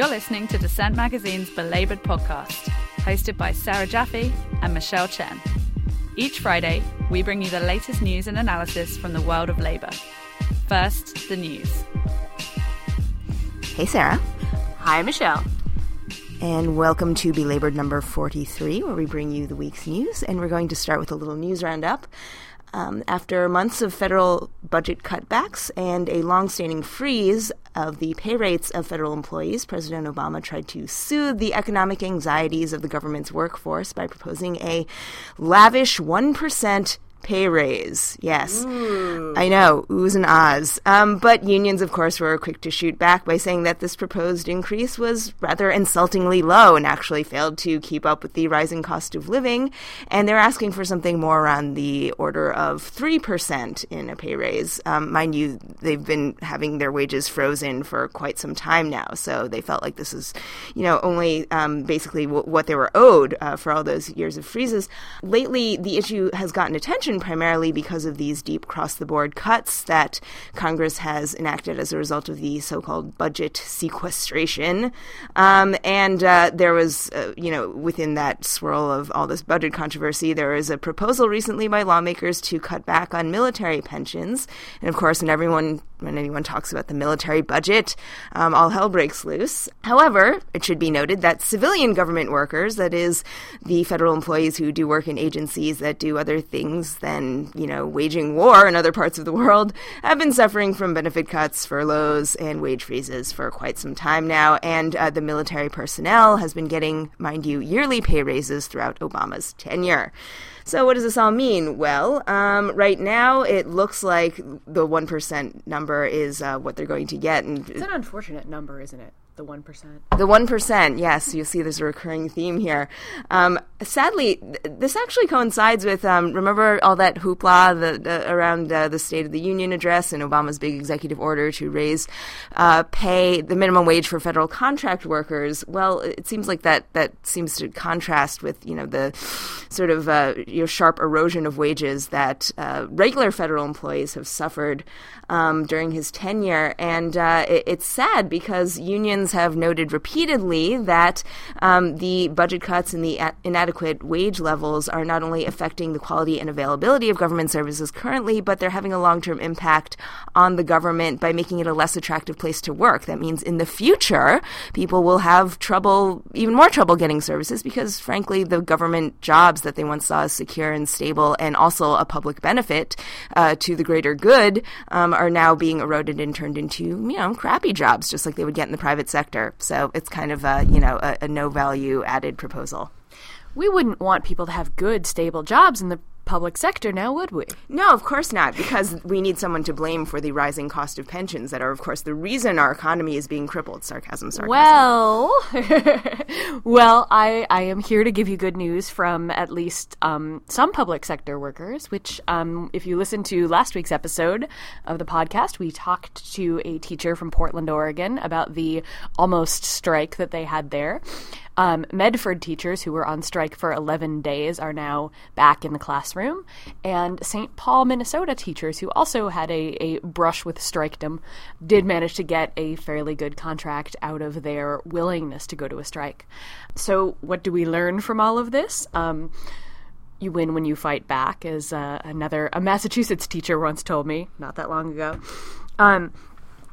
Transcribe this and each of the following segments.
You're listening to Dissent Magazine's Belabored podcast, hosted by Sarah Jaffe and Michelle Chen. Each Friday, we bring you the latest news and analysis from the world of labour. First, the news. Hey, Sarah. Hi, Michelle. And welcome to Belabored number 43, where we bring you the week's news. And we're going to start with a little news roundup. Um, after months of federal budget cutbacks and a long-standing freeze of the pay rates of federal employees, President Obama tried to soothe the economic anxieties of the government's workforce by proposing a lavish 1% pay raise. Yes. Ooh. I know, oohs and ahs. Um, but unions, of course, were quick to shoot back by saying that this proposed increase was rather insultingly low and actually failed to keep up with the rising cost of living. And they're asking for something more around the order of 3% in a pay raise. Um, mind you, they've been having their wages frozen for quite some time now. So they felt like this is, you know, only um, basically w- what they were owed uh, for all those years of freezes. Lately, the issue has gotten attention primarily because of these deep cross the board cuts that Congress has enacted as a result of the so called budget sequestration. Um, and uh, there was, uh, you know, within that swirl of all this budget controversy, there was a proposal recently by lawmakers to cut back on military pensions. And of course, when everyone when anyone talks about the military budget, um, all hell breaks loose. However, it should be noted that civilian government workers, that is, the federal employees who do work in agencies that do other things than, you know, waging war in other parts of the world, have been suffering from benefit cuts, furloughs, and wage freezes for quite some time now. And uh, the military personnel has been getting, mind you, yearly pay raises throughout Obama's tenure. So, what does this all mean? Well, um, right now it looks like the 1% number is uh, what they're going to get. And it's an unfortunate number, isn't it? The 1%. The 1%, yes. You see there's a recurring theme here. Um, sadly, th- this actually coincides with, um, remember all that hoopla the, the, around uh, the State of the Union address and Obama's big executive order to raise uh, pay, the minimum wage for federal contract workers? Well, it seems like that, that seems to contrast with, you know, the sort of uh, your sharp erosion of wages that uh, regular federal employees have suffered um, during his tenure. And uh, it, it's sad because unions have noted repeatedly that um, the budget cuts and the a- inadequate wage levels are not only affecting the quality and availability of government services currently, but they're having a long term impact on the government by making it a less attractive place to work. That means in the future, people will have trouble, even more trouble getting services because, frankly, the government jobs that they once saw as secure and stable and also a public benefit uh, to the greater good um, are now being eroded and turned into, you know, crappy jobs, just like they would get in the private sector. So it's kind of a, you know, a, a no value added proposal. We wouldn't want people to have good, stable jobs in the public sector now, would we? No, of course not, because we need someone to blame for the rising cost of pensions that are, of course, the reason our economy is being crippled. Sarcasm, sarcasm. Well, well, I, I am here to give you good news from at least um, some public sector workers, which, um, if you listen to last week's episode of the podcast, we talked to a teacher from Portland, Oregon about the almost strike that they had there. Um, Medford teachers who were on strike for 11 days are now back in the classroom. And St. Paul, Minnesota teachers who also had a, a brush with strikedom did manage to get a fairly good contract out of their willingness to go to a strike. So, what do we learn from all of this? Um, you win when you fight back, as uh, another a Massachusetts teacher once told me not that long ago. Um,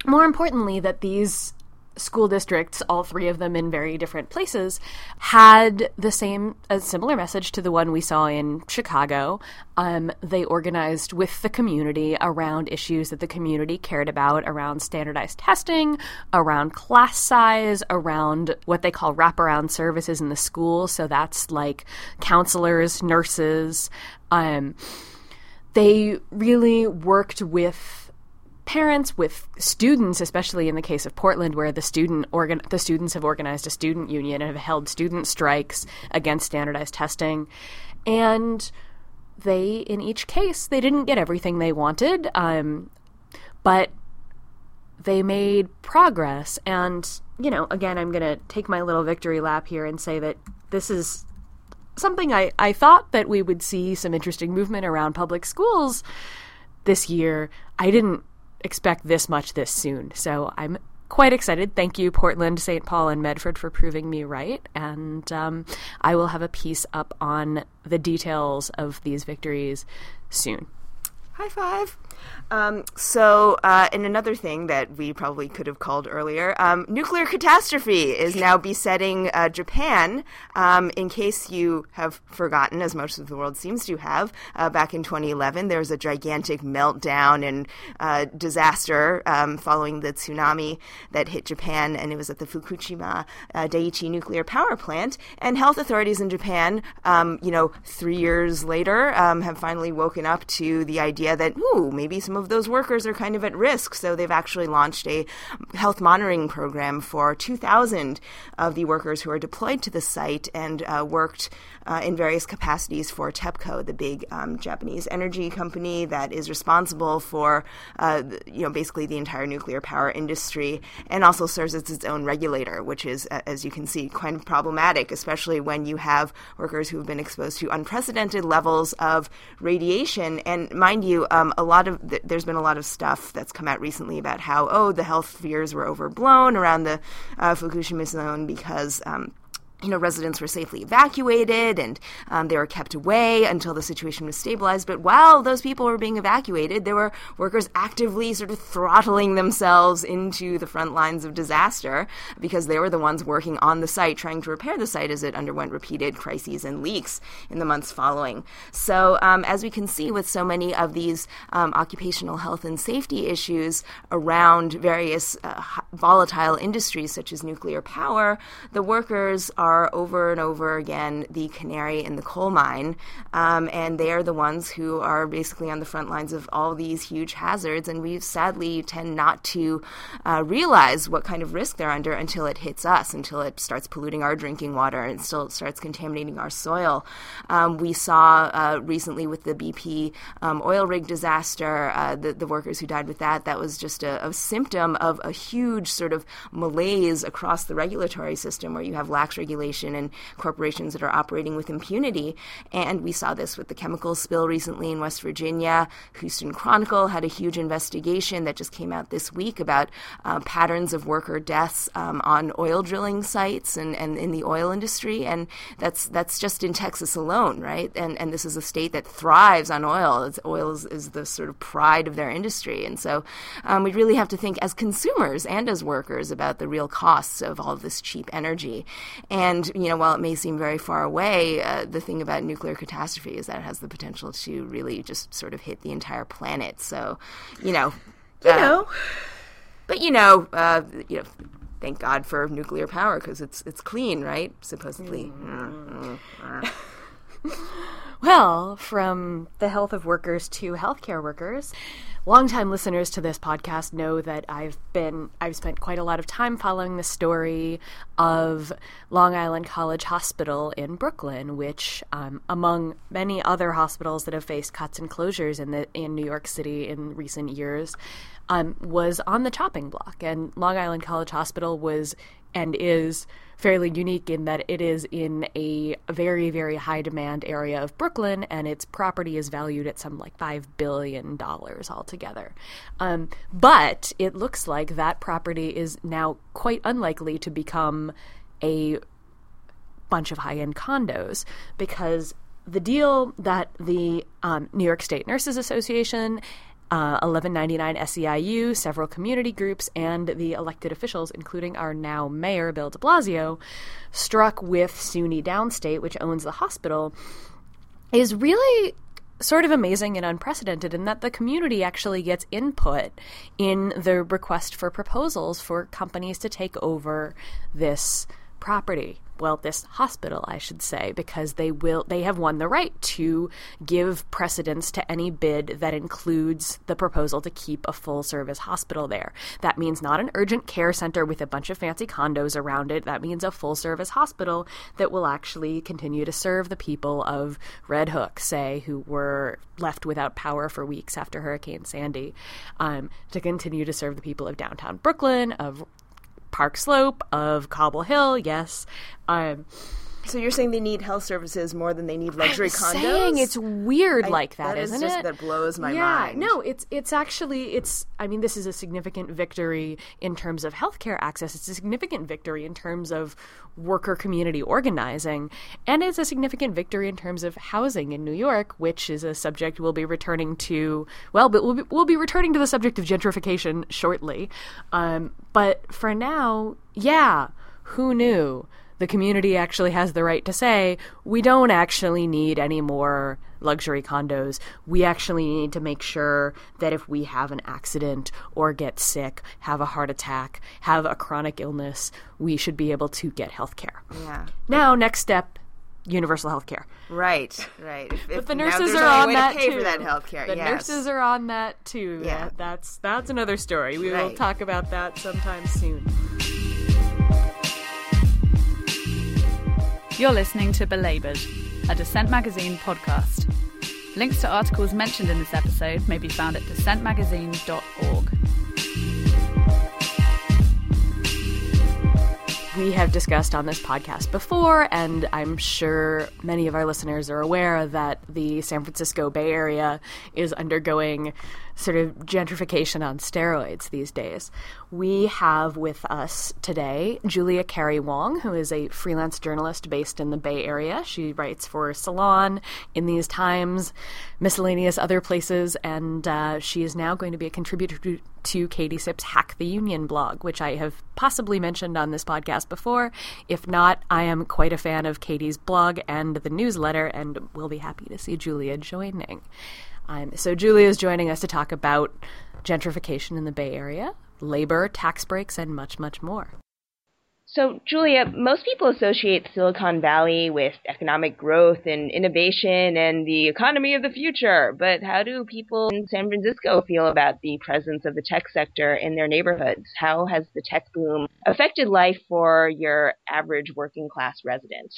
more importantly, that these school districts, all three of them in very different places, had the same, a similar message to the one we saw in Chicago. Um, they organized with the community around issues that the community cared about, around standardized testing, around class size, around what they call wraparound services in the school. So that's like counselors, nurses. Um, they really worked with parents, with students, especially in the case of Portland, where the student organ- the students have organized a student union and have held student strikes against standardized testing, and they, in each case, they didn't get everything they wanted, um, but they made progress. And you know, again, I'm going to take my little victory lap here and say that this is something I, I thought that we would see some interesting movement around public schools this year. I didn't expect this much this soon. So I'm quite excited. Thank you, Portland, St. Paul, and Medford, for proving me right. And um, I will have a piece up on the details of these victories soon. High five. Um, so, uh, and another thing that we probably could have called earlier, um, nuclear catastrophe is now besetting uh, Japan. Um, in case you have forgotten, as most of the world seems to have, uh, back in 2011, there was a gigantic meltdown and uh, disaster um, following the tsunami that hit Japan, and it was at the Fukushima uh, Daiichi nuclear power plant. And health authorities in Japan, um, you know, three years later, um, have finally woken up to the idea that, ooh, maybe some of those workers are kind of at risk. So they've actually launched a health monitoring program for 2,000 of the workers who are deployed to the site and uh, worked uh, in various capacities for TEPCO, the big um, Japanese energy company that is responsible for, uh, you know, basically the entire nuclear power industry, and also serves as its own regulator, which is, as you can see, of problematic, especially when you have workers who have been exposed to unprecedented levels of radiation. And mind you, um, a lot of th- there's been a lot of stuff that's come out recently about how oh the health fears were overblown around the uh, Fukushima zone because. Um, you know, residents were safely evacuated and um, they were kept away until the situation was stabilized. But while those people were being evacuated, there were workers actively sort of throttling themselves into the front lines of disaster because they were the ones working on the site trying to repair the site as it underwent repeated crises and leaks in the months following. So, um, as we can see with so many of these um, occupational health and safety issues around various uh, volatile industries such as nuclear power, the workers are are over and over again the canary in the coal mine, um, and they are the ones who are basically on the front lines of all these huge hazards. And we sadly tend not to uh, realize what kind of risk they're under until it hits us, until it starts polluting our drinking water and still starts contaminating our soil. Um, we saw uh, recently with the BP um, oil rig disaster, uh, the, the workers who died with that, that was just a, a symptom of a huge sort of malaise across the regulatory system where you have lax regulation and corporations that are operating with impunity. And we saw this with the chemical spill recently in West Virginia. Houston Chronicle had a huge investigation that just came out this week about uh, patterns of worker deaths um, on oil drilling sites and, and in the oil industry. And that's that's just in Texas alone, right? And and this is a state that thrives on oil. It's, oil is, is the sort of pride of their industry. And so um, we really have to think as consumers and as workers about the real costs of all this cheap energy. And and, you know, while it may seem very far away, uh, the thing about nuclear catastrophe is that it has the potential to really just sort of hit the entire planet. So, you know. You uh, know. But, you know, uh, you know, thank God for nuclear power because it's, it's clean, right? Supposedly. Mm. well, from the health of workers to healthcare workers, longtime listeners to this podcast know that I've been I've spent quite a lot of time following the story of Long Island College Hospital in Brooklyn, which, um, among many other hospitals that have faced cuts and closures in the in New York City in recent years, um, was on the chopping block. And Long Island College Hospital was and is fairly unique in that it is in a very, very high demand area of Brooklyn, and its property is valued at some like $5 billion altogether. Um, but it looks like that property is now quite unlikely to become a bunch of high end condos because the deal that the um, New York State Nurses Association uh, 1199 SEIU, several community groups, and the elected officials, including our now mayor, Bill de Blasio, struck with SUNY Downstate, which owns the hospital, is really sort of amazing and unprecedented in that the community actually gets input in the request for proposals for companies to take over this property well this hospital I should say because they will they have won the right to give precedence to any bid that includes the proposal to keep a full service hospital there. That means not an urgent care center with a bunch of fancy condos around it. That means a full service hospital that will actually continue to serve the people of Red Hook say who were left without power for weeks after Hurricane Sandy. Um, to continue to serve the people of downtown Brooklyn of Park Slope, of Cobble Hill, yes. Um, So you're saying they need health services more than they need luxury I'm condos? Saying it's weird I- like that, that is isn't just- it? that blows my yeah, mind. No, it's it's actually it's. I mean, this is a significant victory in terms of healthcare access. It's a significant victory in terms of worker community organizing, and it's a significant victory in terms of housing in New York, which is a subject we'll be returning to. Well, but we'll be, we'll be returning to the subject of gentrification shortly. Um, but for now, yeah, who knew? The community actually has the right to say, we don't actually need any more luxury condos. We actually need to make sure that if we have an accident or get sick, have a heart attack, have a chronic illness, we should be able to get health care. Yeah. Now, next step universal health care. Right, right. If, But the nurses are on that to pay too. for that health care. The yes. nurses are on that too. Yeah. That- that's that's another story. We will talk about that sometime soon. You're listening to Belabored, a Dissent Magazine podcast. Links to articles mentioned in this episode may be found at dissentmagazine.org. we have discussed on this podcast before, and I'm sure many of our listeners are aware that the San Francisco Bay Area is undergoing sort of gentrification on steroids these days. We have with us today Julia Carrie Wong, who is a freelance journalist based in the Bay Area. She writes for Salon, In These Times, miscellaneous other places, and uh, she is now going to be a contributor to, to Katie Sipp's Hack the Union blog, which I have possibly mentioned on this podcast before. If not, I am quite a fan of Katie's blog and the newsletter, and will be happy to see Julia joining. Um, so, Julia is joining us to talk about gentrification in the Bay Area, labor, tax breaks, and much, much more. So, Julia, most people associate Silicon Valley with economic growth and innovation and the economy of the future. But how do people in San Francisco feel about the presence of the tech sector in their neighborhoods? How has the tech boom affected life for your average working class resident?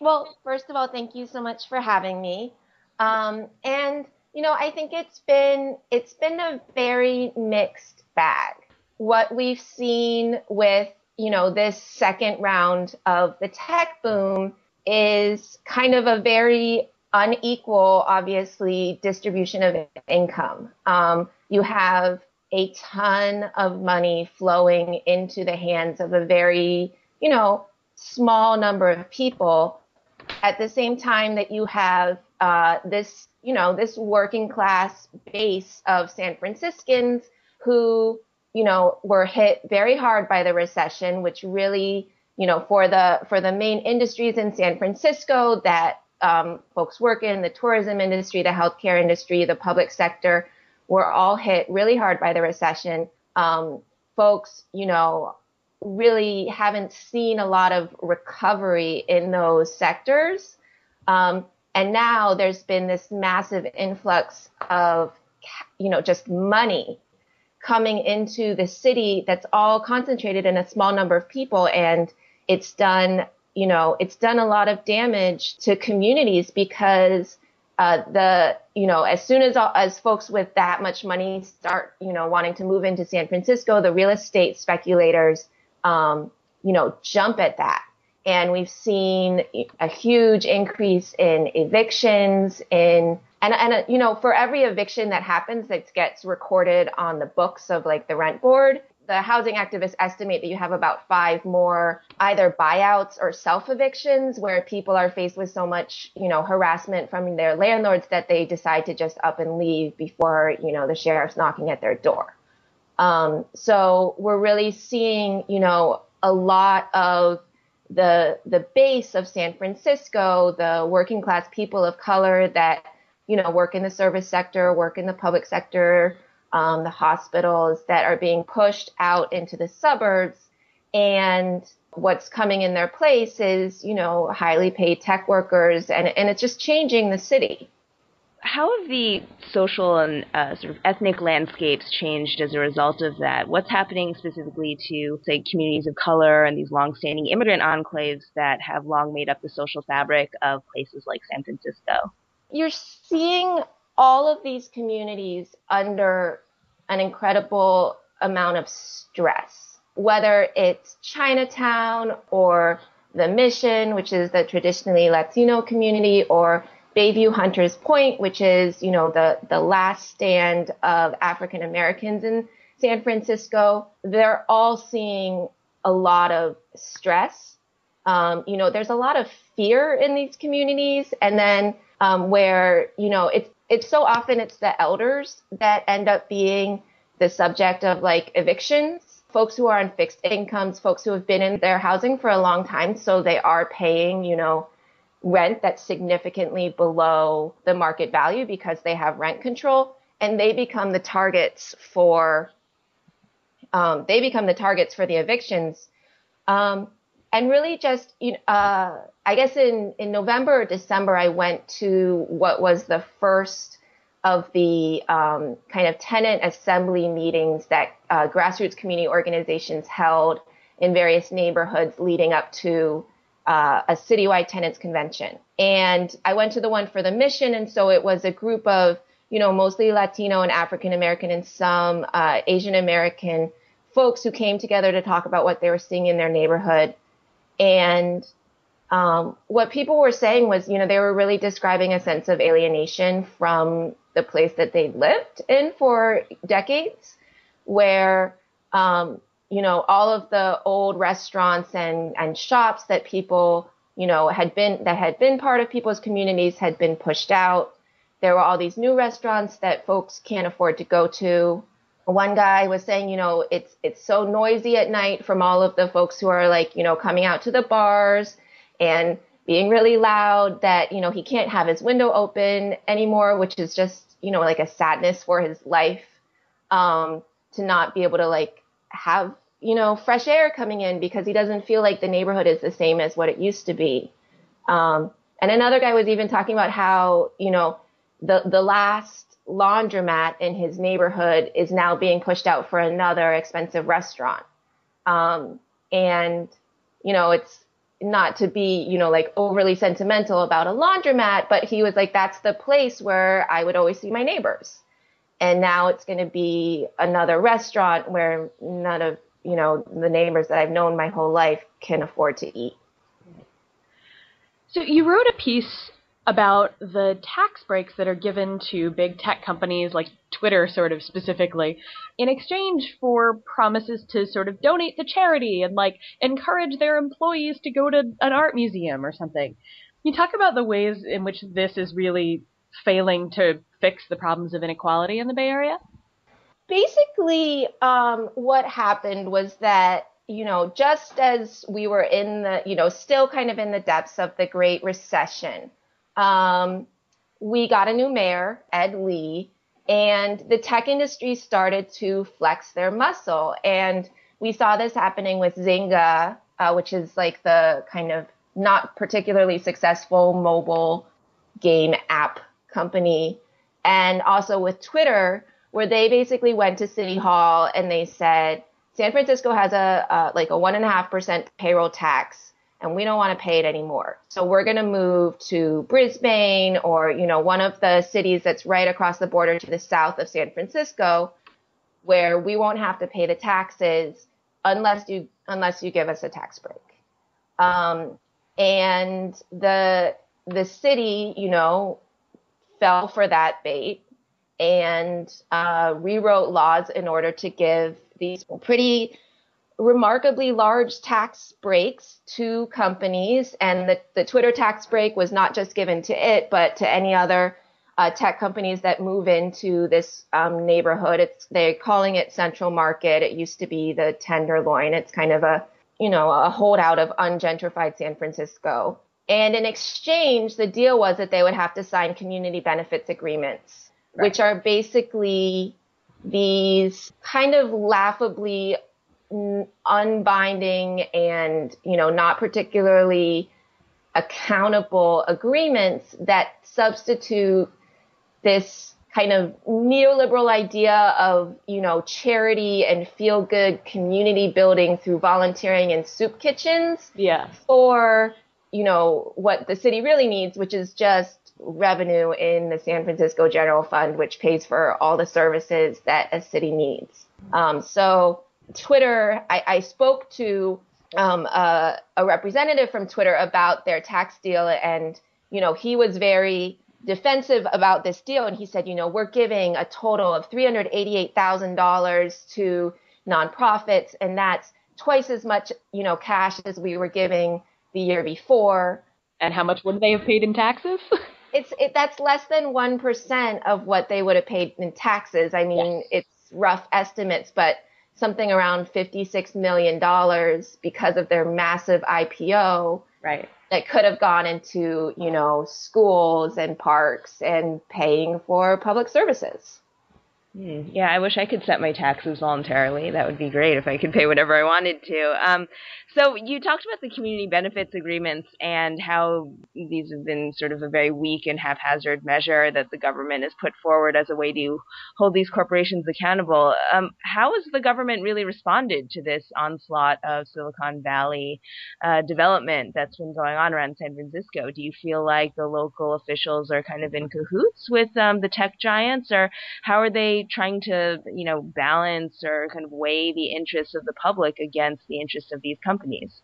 Well, first of all, thank you so much for having me. Um, and you know, I think it's been it's been a very mixed bag. What we've seen with you know this second round of the tech boom is kind of a very unequal, obviously, distribution of income. Um, you have a ton of money flowing into the hands of a very, you know, small number of people at the same time that you have uh, this, you know, this working class base of San Franciscans who, you know, were hit very hard by the recession, which really, you know, for the for the main industries in San Francisco that um, folks work in, the tourism industry, the healthcare industry, the public sector, were all hit really hard by the recession. Um, folks, you know, really haven't seen a lot of recovery in those sectors. Um, and now there's been this massive influx of, you know, just money coming into the city that's all concentrated in a small number of people. And it's done, you know, it's done a lot of damage to communities because uh, the, you know, as soon as as folks with that much money start, you know, wanting to move into San Francisco, the real estate speculators, um, you know, jump at that. And we've seen a huge increase in evictions in, and, and, you know, for every eviction that happens that gets recorded on the books of like the rent board, the housing activists estimate that you have about five more either buyouts or self evictions where people are faced with so much, you know, harassment from their landlords that they decide to just up and leave before, you know, the sheriff's knocking at their door. Um, so we're really seeing, you know, a lot of the the base of San Francisco, the working class people of color that you know work in the service sector, work in the public sector, um, the hospitals that are being pushed out into the suburbs, and what's coming in their place is you know highly paid tech workers, and and it's just changing the city. How have the social and uh, sort of ethnic landscapes changed as a result of that? What's happening specifically to, say, communities of color and these long-standing immigrant enclaves that have long made up the social fabric of places like San Francisco? You're seeing all of these communities under an incredible amount of stress, whether it's Chinatown or the Mission, which is the traditionally Latino community, or Bayview Hunters Point, which is, you know, the, the last stand of African Americans in San Francisco, they're all seeing a lot of stress. Um, you know, there's a lot of fear in these communities, and then um, where you know it's it's so often it's the elders that end up being the subject of like evictions. Folks who are on fixed incomes, folks who have been in their housing for a long time, so they are paying, you know, rent that's significantly below the market value because they have rent control, and they become the targets for um, they become the targets for the evictions. Um, and really just, you know, uh, I guess in, in November or December, I went to what was the first of the um, kind of tenant assembly meetings that uh, grassroots community organizations held in various neighborhoods leading up to uh, a citywide tenants convention. And I went to the one for the mission, and so it was a group of you know, mostly Latino and African American and some uh, Asian American folks who came together to talk about what they were seeing in their neighborhood. And um, what people were saying was, you know, they were really describing a sense of alienation from the place that they lived in for decades, where, um, you know, all of the old restaurants and, and shops that people, you know, had been, that had been part of people's communities had been pushed out there were all these new restaurants that folks can't afford to go to. One guy was saying, you know, it's it's so noisy at night from all of the folks who are like, you know, coming out to the bars and being really loud that, you know, he can't have his window open anymore, which is just, you know, like a sadness for his life. Um, to not be able to like have, you know, fresh air coming in because he doesn't feel like the neighborhood is the same as what it used to be. Um, and another guy was even talking about how, you know, the the last laundromat in his neighborhood is now being pushed out for another expensive restaurant. Um, and you know, it's not to be, you know, like overly sentimental about a laundromat, but he was like, that's the place where I would always see my neighbors. And now it's going to be another restaurant where none of, you know, the neighbors that I've known my whole life can afford to eat. So you wrote a piece about the tax breaks that are given to big tech companies like Twitter, sort of specifically, in exchange for promises to sort of donate to charity and like encourage their employees to go to an art museum or something. You talk about the ways in which this is really failing to fix the problems of inequality in the Bay Area? Basically, um, what happened was that you know, just as we were in the, you know, still kind of in the depths of the Great Recession, um, we got a new mayor, Ed Lee, and the tech industry started to flex their muscle. And we saw this happening with Zynga, uh, which is like the kind of not particularly successful mobile game app company, and also with Twitter, where they basically went to City Hall and they said, San Francisco has a, like a one and a half percent payroll tax and we don't want to pay it anymore. So we're going to move to Brisbane or, you know, one of the cities that's right across the border to the south of San Francisco where we won't have to pay the taxes unless you unless you give us a tax break. Um, and the the city, you know, fell for that bait and uh, rewrote laws in order to give these pretty remarkably large tax breaks to companies, and the, the Twitter tax break was not just given to it, but to any other uh, tech companies that move into this um, neighborhood. It's they're calling it Central Market. It used to be the Tenderloin. It's kind of a you know a holdout of ungentrified San Francisco. And in exchange, the deal was that they would have to sign community benefits agreements, right. which are basically these kind of laughably unbinding and you know not particularly accountable agreements that substitute this kind of neoliberal idea of you know charity and feel good community building through volunteering in soup kitchens yeah for you know what the city really needs which is just revenue in the San Francisco General Fund which pays for all the services that a city needs. Um, so Twitter, I, I spoke to um, a, a representative from Twitter about their tax deal, and you know he was very defensive about this deal, and he said, you know, we're giving a total of three hundred eighty-eight thousand dollars to nonprofits, and that's twice as much, you know, cash as we were giving the year before. And how much would they have paid in taxes? it's it, that's less than one percent of what they would have paid in taxes. I mean, yes. it's rough estimates, but something around fifty-six million dollars because of their massive IPO. Right. That could have gone into you know schools and parks and paying for public services. Hmm. Yeah, I wish I could set my taxes voluntarily. That would be great if I could pay whatever I wanted to. Um, so you talked about the community benefits agreements and how these have been sort of a very weak and haphazard measure that the government has put forward as a way to hold these corporations accountable. Um, how has the government really responded to this onslaught of Silicon Valley uh, development that's been going on around San Francisco? Do you feel like the local officials are kind of in cahoots with um, the tech giants, or how are they trying to, you know, balance or kind of weigh the interests of the public against the interests of these companies?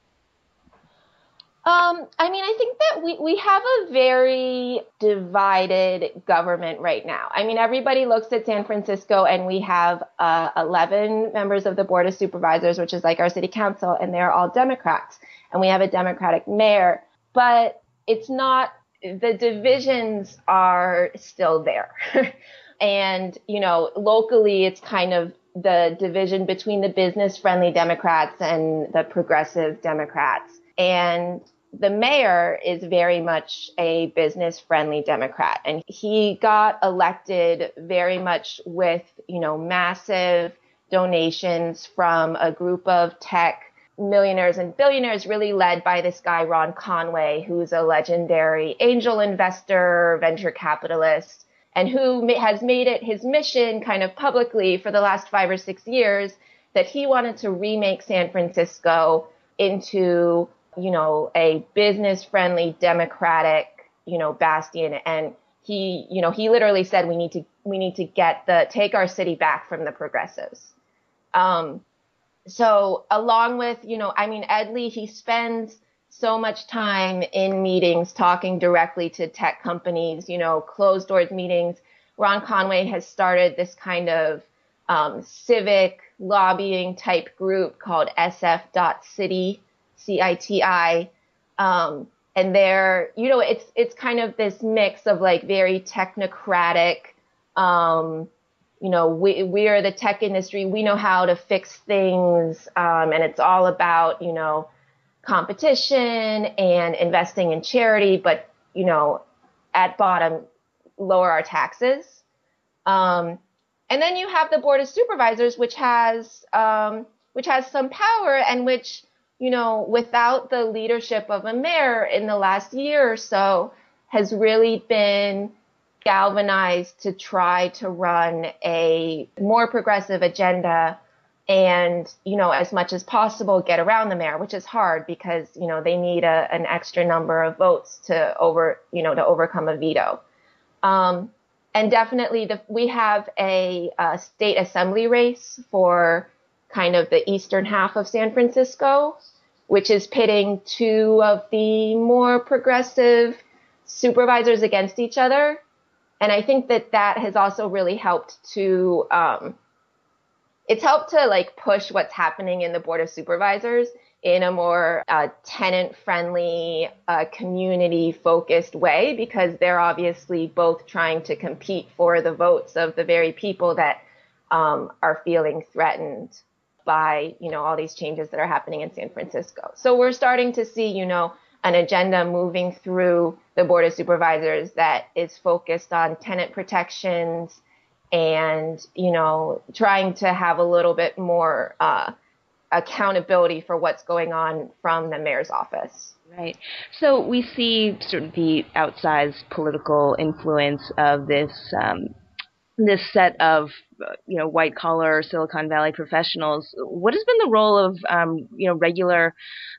Um, I mean, I think that we, we have a very divided government right now. I mean, everybody looks at San Francisco and we have uh, 11 members of the Board of Supervisors, which is like our city council, and they're all Democrats. And we have a Democratic mayor, but it's not, the divisions are still there. And, you know, locally, it's kind of the division between the business friendly Democrats and the progressive Democrats. And the mayor is very much a business friendly Democrat. And he got elected very much with, you know, massive donations from a group of tech millionaires and billionaires, really led by this guy, Ron Conway, who's a legendary angel investor, venture capitalist and who has made it his mission kind of publicly for the last five or six years that he wanted to remake San Francisco into, you know, a business friendly, democratic, you know, bastion. And he, you know, he literally said we need to, we need to get the, take our city back from the progressives. Um, so along with, you know, I mean, Ed Lee, he spends so much time in meetings talking directly to tech companies, you know, closed doors meetings. Ron Conway has started this kind of um, civic lobbying type group called SF.citi, C-I-T-I. Um, and they're, you know, it's, it's kind of this mix of like very technocratic, um, you know, we, we are the tech industry. We know how to fix things. Um, and it's all about, you know, competition and investing in charity, but you know, at bottom, lower our taxes. Um, and then you have the board of supervisors, which has um, which has some power and which you know, without the leadership of a mayor in the last year or so, has really been galvanized to try to run a more progressive agenda and you know as much as possible get around the mayor which is hard because you know they need a, an extra number of votes to over you know to overcome a veto. Um, and definitely the, we have a, a, state assembly race for kind of the eastern half of san francisco which is pitting two of the more progressive supervisors against each other. And i think that that has also really helped to um, it's helped to like push what's happening in the board of supervisors in a more uh, tenant friendly, uh, community focused way because they're obviously both trying to compete for the votes of the very people that um, are feeling threatened by you know all these changes that are happening in San Francisco. So we're starting to see you know an agenda moving through the board of supervisors that is focused on tenant protections and you know trying to have a little bit more uh, accountability for what's going on from the mayor's office. Right. So we see sort of the outsized political influence of this um, this set of you know white collar Silicon Valley professionals. What has been the role of um, you know regular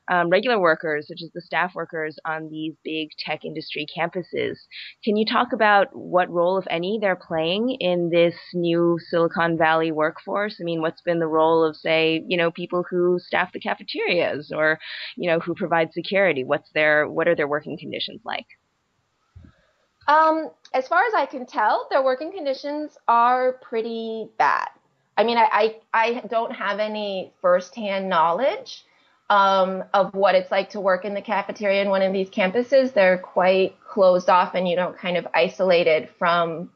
um, regular workers, such as the staff workers on these big tech industry campuses? Can you talk about what role, if any, they're playing in this new Silicon Valley workforce? I mean, what's been the role of say you know people who staff the cafeterias or you know who provide security? What's their what are their working conditions like? Um, as far as I can tell, their working conditions are pretty bad. I mean, I, I, I don't have any firsthand knowledge um, of what it's like to work in the cafeteria in one of these campuses. They're quite closed off, and you don't kind of isolated from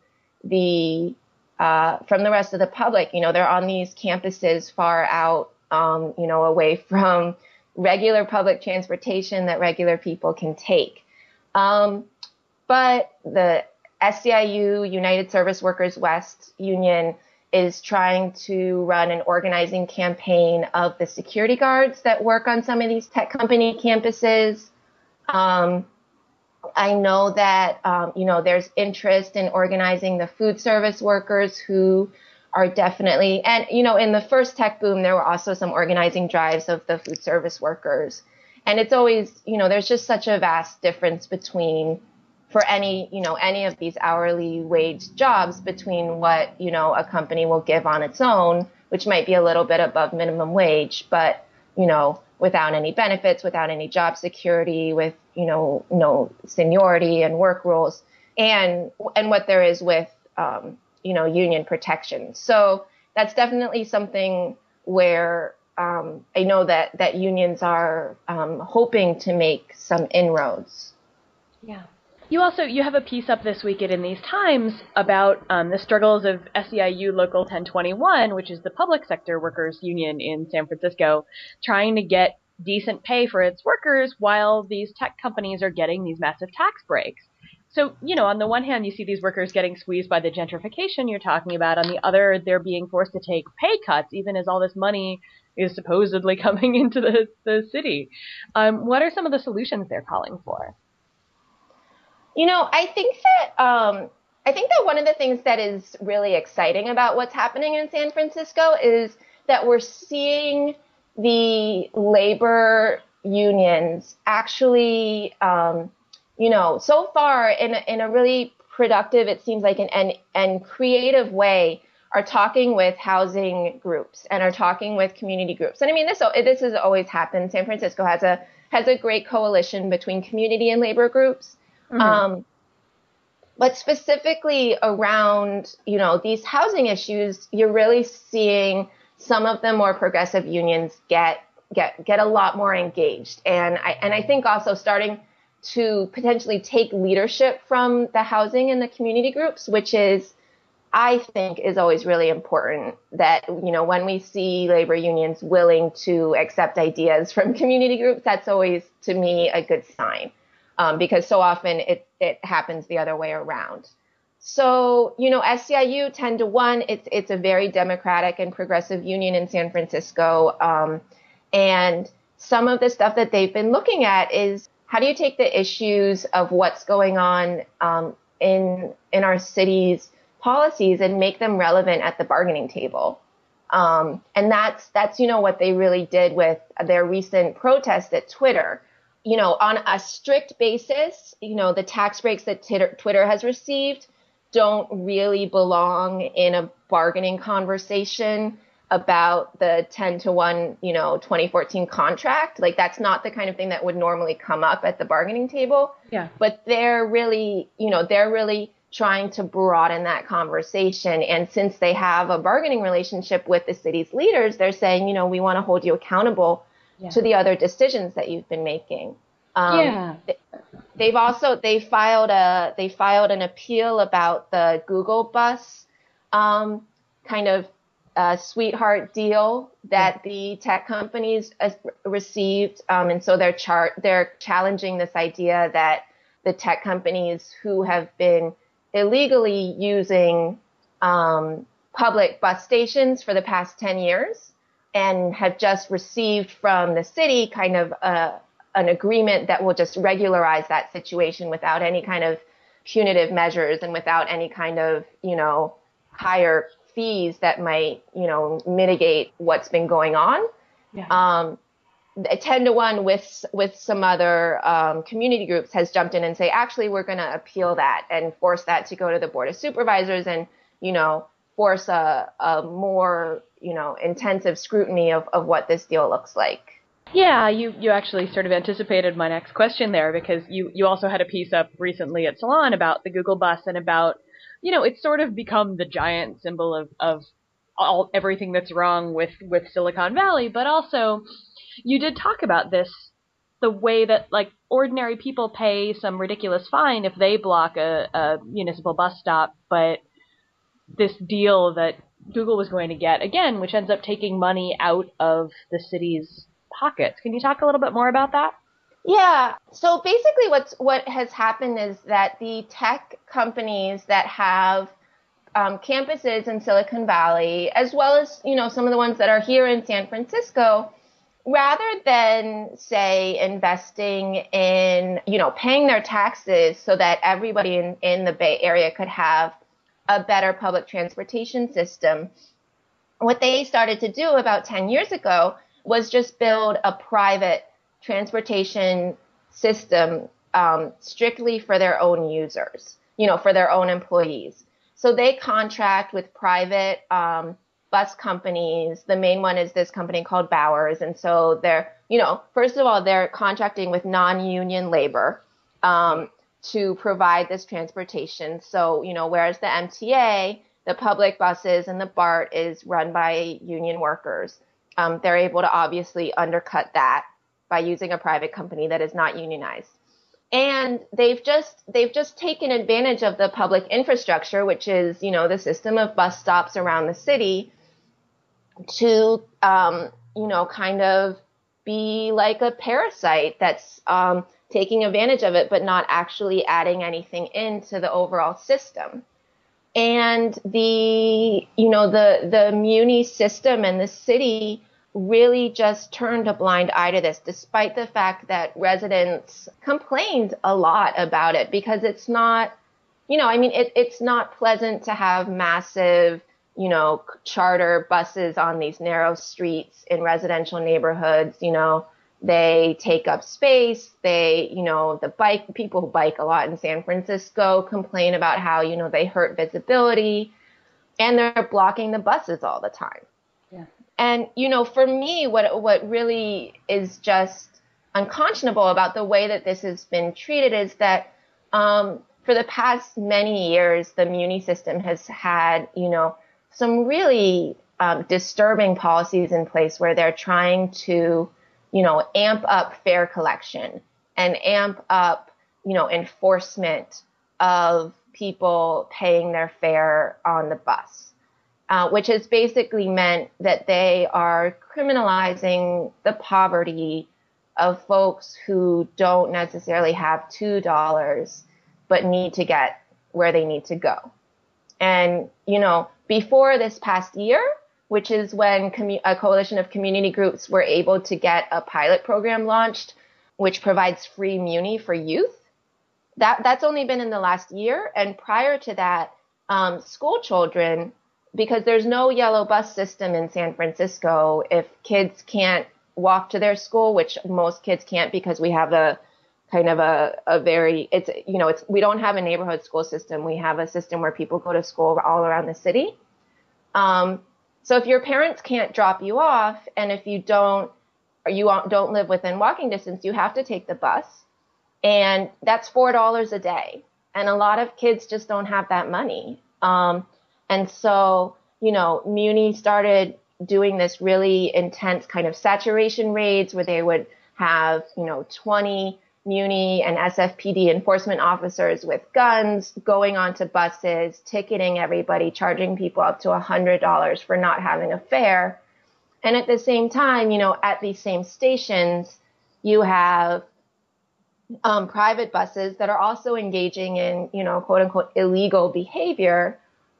the uh, from the rest of the public. You know, they're on these campuses far out, um, you know, away from regular public transportation that regular people can take. Um, but the SEIU, United Service Workers West Union, is trying to run an organizing campaign of the security guards that work on some of these tech company campuses. Um, I know that um, you know there's interest in organizing the food service workers who are definitely and you know in the first tech boom there were also some organizing drives of the food service workers and it's always you know there's just such a vast difference between for any, you know, any of these hourly wage jobs between what, you know, a company will give on its own, which might be a little bit above minimum wage, but, you know, without any benefits, without any job security, with, you know, no seniority and work rules and, and what there is with, um, you know, union protection. So that's definitely something where um, I know that, that unions are um, hoping to make some inroads. Yeah. You also you have a piece up this week at In These Times about um, the struggles of SEIU Local 1021, which is the public sector workers union in San Francisco, trying to get decent pay for its workers while these tech companies are getting these massive tax breaks. So, you know, on the one hand, you see these workers getting squeezed by the gentrification you're talking about. On the other, they're being forced to take pay cuts, even as all this money is supposedly coming into the, the city. Um, what are some of the solutions they're calling for? You know, I think that um, I think that one of the things that is really exciting about what's happening in San Francisco is that we're seeing the labor unions actually, um, you know, so far in a, in a really productive, it seems like an and, and creative way, are talking with housing groups and are talking with community groups. And I mean, this this has always happened. San Francisco has a has a great coalition between community and labor groups. Mm-hmm. Um, but specifically around, you know, these housing issues, you're really seeing some of the more progressive unions get get get a lot more engaged, and I and I think also starting to potentially take leadership from the housing and the community groups, which is I think is always really important that, you know, when we see labor unions willing to accept ideas from community groups, that's always to me a good sign um, because so often it, it happens the other way around. So, you know, SEIU 10 to 1, it's, it's a very democratic and progressive union in San Francisco. Um, and some of the stuff that they've been looking at is how do you take the issues of what's going on um, in, in our city's policies and make them relevant at the bargaining table? Um, and that's, that's, you know, what they really did with their recent protest at Twitter you know, on a strict basis, you know, the tax breaks that Twitter has received don't really belong in a bargaining conversation about the 10 to 1, you know, 2014 contract. Like that's not the kind of thing that would normally come up at the bargaining table. Yeah. But they're really, you know, they're really trying to broaden that conversation. And since they have a bargaining relationship with the city's leaders, they're saying, you know, we want to hold you accountable yeah. to the other decisions that you've been making. Um, yeah. They've also they filed a they filed an appeal about the Google bus um, kind of uh, sweetheart deal that the tech companies uh, received, um, and so they're chart they're challenging this idea that the tech companies who have been illegally using um, public bus stations for the past 10 years and have just received from the city kind of a, an agreement that will just regularize that situation without any kind of punitive measures and without any kind of, you know, higher fees that might, you know, mitigate what's been going on. Yeah. Um, 10 to 1 with with some other um, community groups has jumped in and say actually we're going to appeal that and force that to go to the board of supervisors and you know force a, a more you know intensive scrutiny of, of what this deal looks like. Yeah you you actually sort of anticipated my next question there because you you also had a piece up recently at salon about the google bus and about you know it's sort of become the giant symbol of of all everything that's wrong with with silicon valley. But also you did talk about this the way that like ordinary people pay some ridiculous fine if they block a, a municipal bus stop, but this deal that Google was going to get again, which ends up taking money out of the city's pockets. Can you talk a little bit more about that? Yeah. So basically, what's what has happened is that the tech companies that have um, campuses in Silicon Valley, as well as you know some of the ones that are here in San Francisco, rather than say investing in you know paying their taxes so that everybody in, in the bay area could have a better public transportation system what they started to do about 10 years ago was just build a private transportation system um, strictly for their own users you know for their own employees so they contract with private um, bus companies. The main one is this company called Bauer's. And so they're, you know, first of all, they're contracting with non union labor um, to provide this transportation. So, you know, whereas the MTA, the public buses, and the BART is run by union workers, um, they're able to obviously undercut that by using a private company that is not unionized and they've just they've just taken advantage of the public infrastructure which is you know the system of bus stops around the city to, um, you know, kind of be like a parasite that's um, taking advantage of it, but not actually adding anything into the overall system. And the, you know, the, the Muni system and the city really just turned a blind eye to this, despite the fact that residents complained a lot about it because it's not, you know, I mean, it, it's not pleasant to have massive you know, charter buses on these narrow streets in residential neighborhoods, you know, they take up space. They, you know, the bike, people who bike a lot in San Francisco complain about how, you know, they hurt visibility and they're blocking the buses all the time. Yeah. And, you know, for me, what, what really is just unconscionable about the way that this has been treated is that, um, for the past many years, the Muni system has had, you know, some really um, disturbing policies in place where they're trying to, you know, amp up fare collection and amp up, you know, enforcement of people paying their fare on the bus, uh, which has basically meant that they are criminalizing the poverty of folks who don't necessarily have two dollars but need to get where they need to go. And, you know, before this past year, which is when commu- a coalition of community groups were able to get a pilot program launched, which provides free Muni for youth. That that's only been in the last year, and prior to that, um, school children, because there's no yellow bus system in San Francisco. If kids can't walk to their school, which most kids can't because we have a kind of a, a very it's you know it's we don't have a neighborhood school system. We have a system where people go to school all around the city. Um, so if your parents can't drop you off and if you don't or you don't live within walking distance you have to take the bus. And that's four dollars a day. And a lot of kids just don't have that money. Um, and so you know muni started doing this really intense kind of saturation raids where they would have you know 20 Muni and SFPD enforcement officers with guns going onto buses, ticketing everybody, charging people up to $100 for not having a fare. And at the same time, you know, at these same stations, you have um, private buses that are also engaging in, you know, quote unquote illegal behavior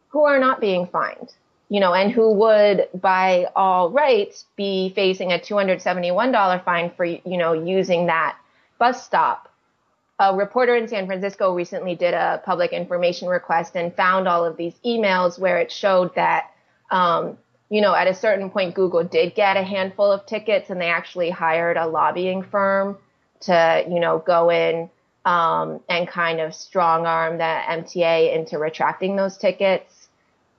who are not being fined, you know, and who would by all rights be facing a $271 fine for, you know, using that bus stop. a reporter in San Francisco recently did a public information request and found all of these emails where it showed that, um, you know, at a certain point, Google did get a handful of tickets and they actually hired a lobbying firm to, you know, go in um, and kind of strong arm the MTA into retracting those tickets.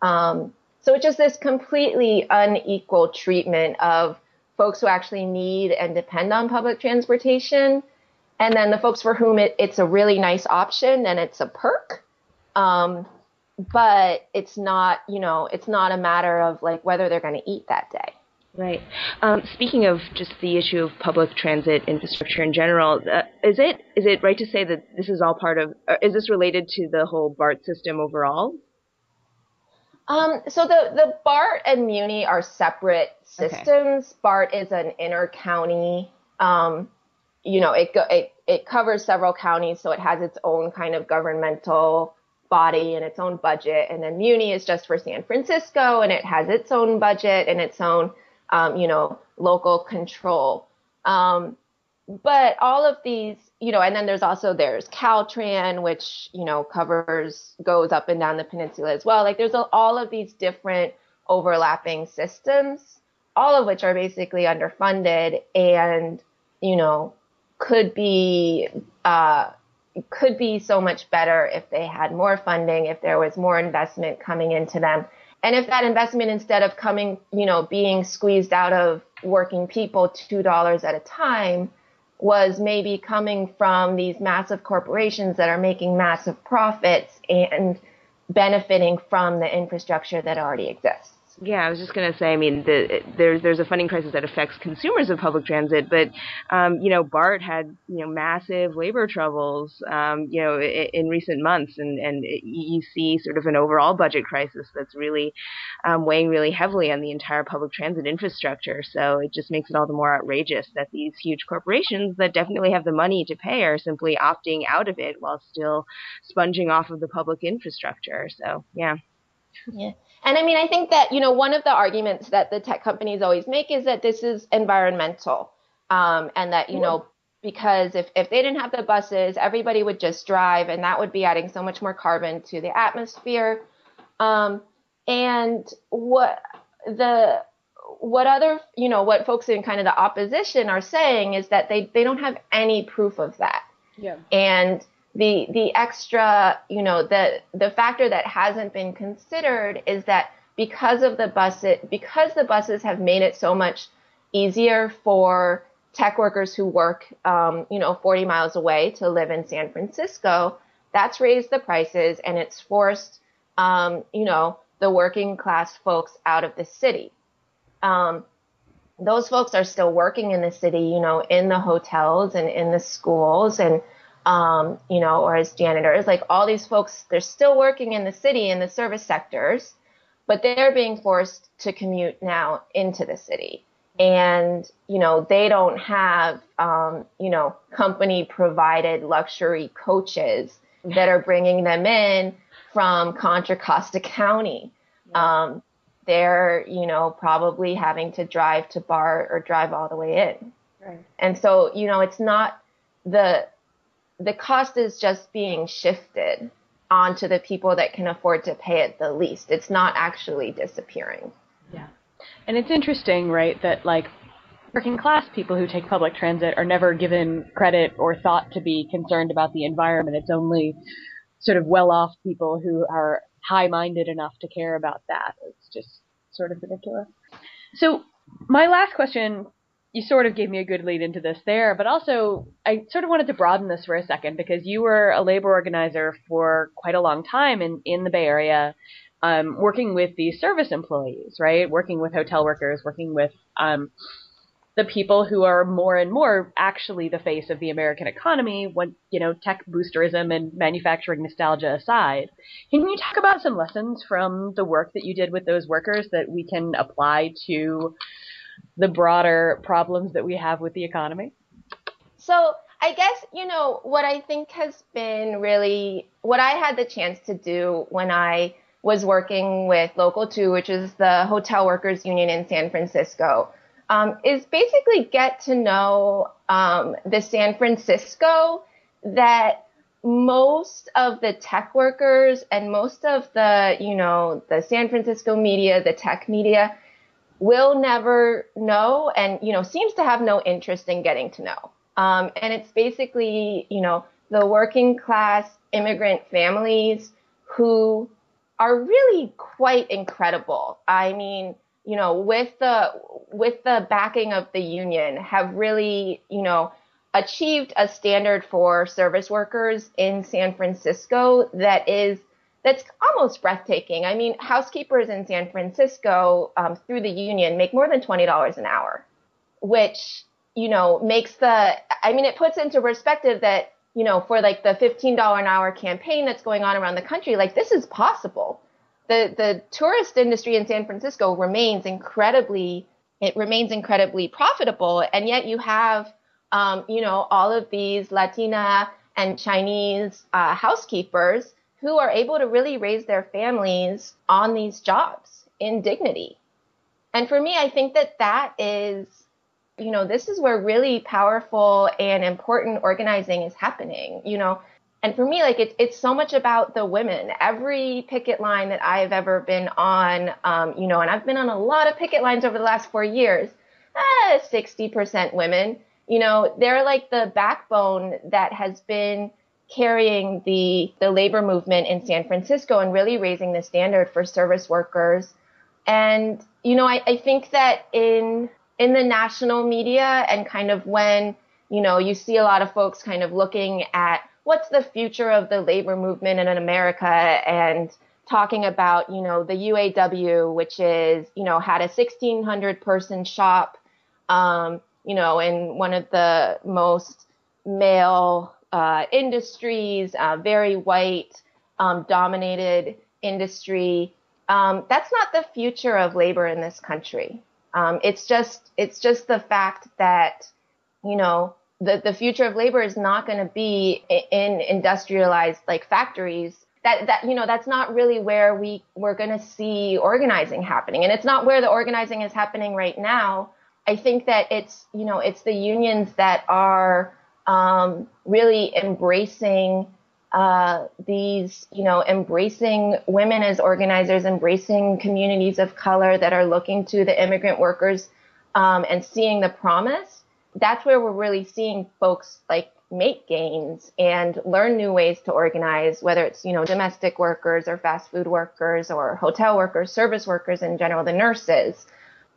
Um, so it's just this completely unequal treatment of folks who actually need and depend on public transportation and then the folks for whom it, it's a really nice option and it's a perk. Um, but it's not, you know, it's not a matter of like whether they're going to eat that day. Right. Um, speaking of just the issue of public transit infrastructure in general, uh, is it is it right to say that this is all part of? Uh, is this related to the whole BART system overall? Um, so the the BART and Muni are separate systems. Okay. BART is an inter county um, you know, it, it, it covers several counties, so it has its own kind of governmental body and its own budget. And then Muni is just for San Francisco and it has its own budget and its own, um, you know, local control. Um, but all of these, you know, and then there's also there's Caltrain, which you know covers goes up and down the peninsula as well. Like there's a, all of these different overlapping systems, all of which are basically underfunded, and you know could be uh, could be so much better if they had more funding, if there was more investment coming into them. And if that investment, instead of coming, you know, being squeezed out of working people $2 at a time, was maybe coming from these massive corporations that are making massive profits and benefiting from the infrastructure that already exists. Yeah, I was just going to say. I mean, the, there's there's a funding crisis that affects consumers of public transit, but um, you know, BART had you know massive labor troubles, um, you know, in, in, recent months, and and you see sort of an overall budget crisis that's really um, weighing really heavily on the entire public transit infrastructure. So it just makes it all the more outrageous that these huge corporations that definitely have the money to pay are simply opting out of it while still sponging off of the public infrastructure. So yeah. Yeah. And I mean, I think that, you know, one of the arguments that the tech companies always make is that this is environmental. Um, and that, you know, because if, if they didn't have the buses, everybody would just drive and that would be adding so much more carbon to the atmosphere. Um, and what the, what other, you know, what folks in kind of the opposition are saying is that they, they don't have any proof of that. Yeah. And, the the extra, you know, the the factor that hasn't been considered is that because of the bus because the buses have made it so much easier for tech workers who work, um, you know, 40 miles away to live in San Francisco, that's raised the prices and it's forced, um, you know, the working class folks out of the city. Um, those folks are still working in the city, you know, in the hotels and in the schools and um, you know, or as janitors, like all these folks, they're still working in the city in the service sectors, but they're being forced to commute now into the city. And, you know, they don't have, um, you know, company provided luxury coaches that are bringing them in from Contra Costa County. Um, they're, you know, probably having to drive to BART or drive all the way in. Right. And so, you know, it's not the the cost is just being shifted onto the people that can afford to pay it the least. It's not actually disappearing. Yeah. And it's interesting, right, that like working class people who take public transit are never given credit or thought to be concerned about the environment. It's only sort of well off people who are high minded enough to care about that. It's just sort of ridiculous. So my last question you sort of gave me a good lead into this there, but also I sort of wanted to broaden this for a second because you were a labor organizer for quite a long time in, in the Bay Area, um, working with these service employees, right? Working with hotel workers, working with um, the people who are more and more actually the face of the American economy when, you know, tech boosterism and manufacturing nostalgia aside. Can you talk about some lessons from the work that you did with those workers that we can apply to the broader problems that we have with the economy? So I guess, you know, what I think has been really what I had the chance to do when I was working with Local 2, which is the Hotel Workers Union in San Francisco, um, is basically get to know um, the San Francisco that most of the tech workers and most of the, you know, the San Francisco media, the tech media will never know and, you know, seems to have no interest in getting to know. Um, and it's basically, you know, the working class immigrant families who are really quite incredible. I mean, you know, with the with the backing of the union, have really, you know, achieved a standard for service workers in San Francisco that is that's almost breathtaking. I mean, housekeepers in San Francisco um, through the union make more than twenty dollars an hour, which you know makes the. I mean, it puts into perspective that you know for like the fifteen dollar an hour campaign that's going on around the country, like this is possible. The the tourist industry in San Francisco remains incredibly it remains incredibly profitable, and yet you have um, you know, all of these Latina and Chinese uh, housekeepers who are able to really raise their families on these jobs in dignity. And for me, I think that that is, you know, this is where really powerful and important organizing is happening, you know. And for me, like it's it's so much about the women. Every picket line that I have ever been on, um, you know, and I've been on a lot of picket lines over the last four years. Eh, 60% women you know, they're like the backbone that has been carrying the, the labor movement in San Francisco and really raising the standard for service workers. And, you know, I, I think that in, in the national media and kind of when, you know, you see a lot of folks kind of looking at what's the future of the labor movement in America and talking about, you know, the UAW, which is, you know, had a 1600 person shop, um, you know, in one of the most male uh, industries, uh, very white um, dominated industry. Um, that's not the future of labor in this country. Um, it's just it's just the fact that you know the the future of labor is not going to be in industrialized like factories. That that you know that's not really where we we're going to see organizing happening, and it's not where the organizing is happening right now. I think that it's you know it's the unions that are um, really embracing uh, these you know embracing women as organizers, embracing communities of color that are looking to the immigrant workers um, and seeing the promise. That's where we're really seeing folks like make gains and learn new ways to organize, whether it's, you know, domestic workers or fast food workers or hotel workers, service workers in general, the nurses.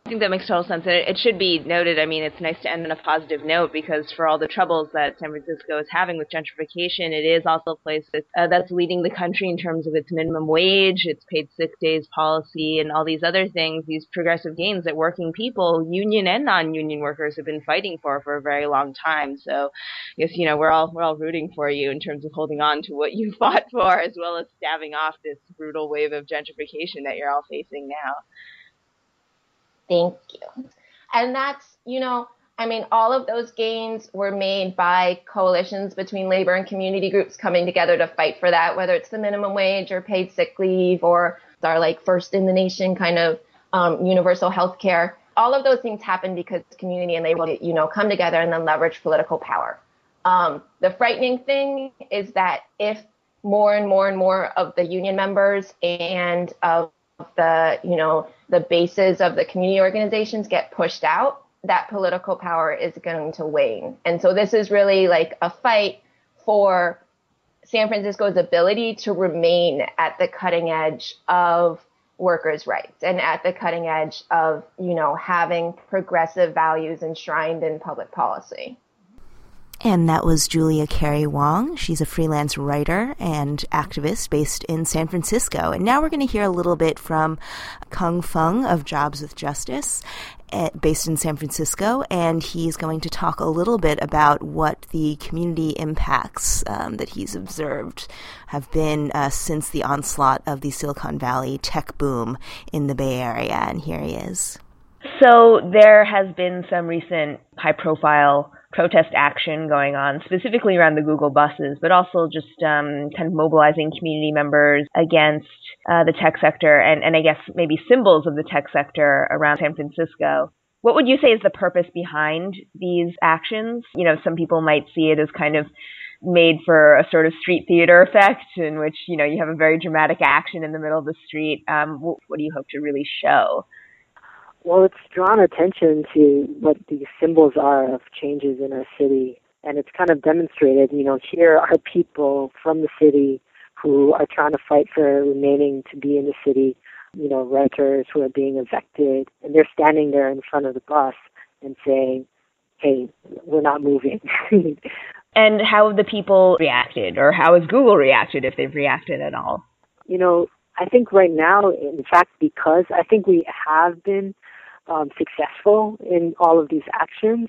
I think that makes total sense. And it should be noted, I mean, it's nice to end on a positive note because for all the troubles that San Francisco is having with gentrification, it is also a place that, uh, that's leading the country in terms of its minimum wage, its paid sick days policy, and all these other things, these progressive gains that working people, union and non-union workers, have been fighting for for a very long time. So, I guess, you know, we're all, we're all rooting for you in terms of holding on to what you fought for as well as staving off this brutal wave of gentrification that you're all facing now. Thank you. And that's, you know, I mean, all of those gains were made by coalitions between labor and community groups coming together to fight for that, whether it's the minimum wage or paid sick leave or our like first in the nation kind of um, universal health care. All of those things happen because community and labor, you know, come together and then leverage political power. Um, the frightening thing is that if more and more and more of the union members and of the, you know, the bases of the community organizations get pushed out, that political power is going to wane. And so this is really like a fight for San Francisco's ability to remain at the cutting edge of workers' rights and at the cutting edge of, you know, having progressive values enshrined in public policy. And that was Julia Carrie Wong. She's a freelance writer and activist based in San Francisco. And now we're going to hear a little bit from Kung Feng of Jobs with Justice, eh, based in San Francisco. And he's going to talk a little bit about what the community impacts um, that he's observed have been uh, since the onslaught of the Silicon Valley tech boom in the Bay Area. And here he is. So there has been some recent high profile protest action going on, specifically around the Google buses, but also just um, kind of mobilizing community members against uh, the tech sector and, and I guess maybe symbols of the tech sector around San Francisco. What would you say is the purpose behind these actions? You know, some people might see it as kind of made for a sort of street theater effect in which, you know, you have a very dramatic action in the middle of the street. Um, what, what do you hope to really show? Well, it's drawn attention to what these symbols are of changes in our city. And it's kind of demonstrated, you know, here are people from the city who are trying to fight for remaining to be in the city, you know, renters who are being evicted. And they're standing there in front of the bus and saying, hey, we're not moving. and how have the people reacted, or how has Google reacted if they've reacted at all? You know, I think right now, in fact, because I think we have been um, successful in all of these actions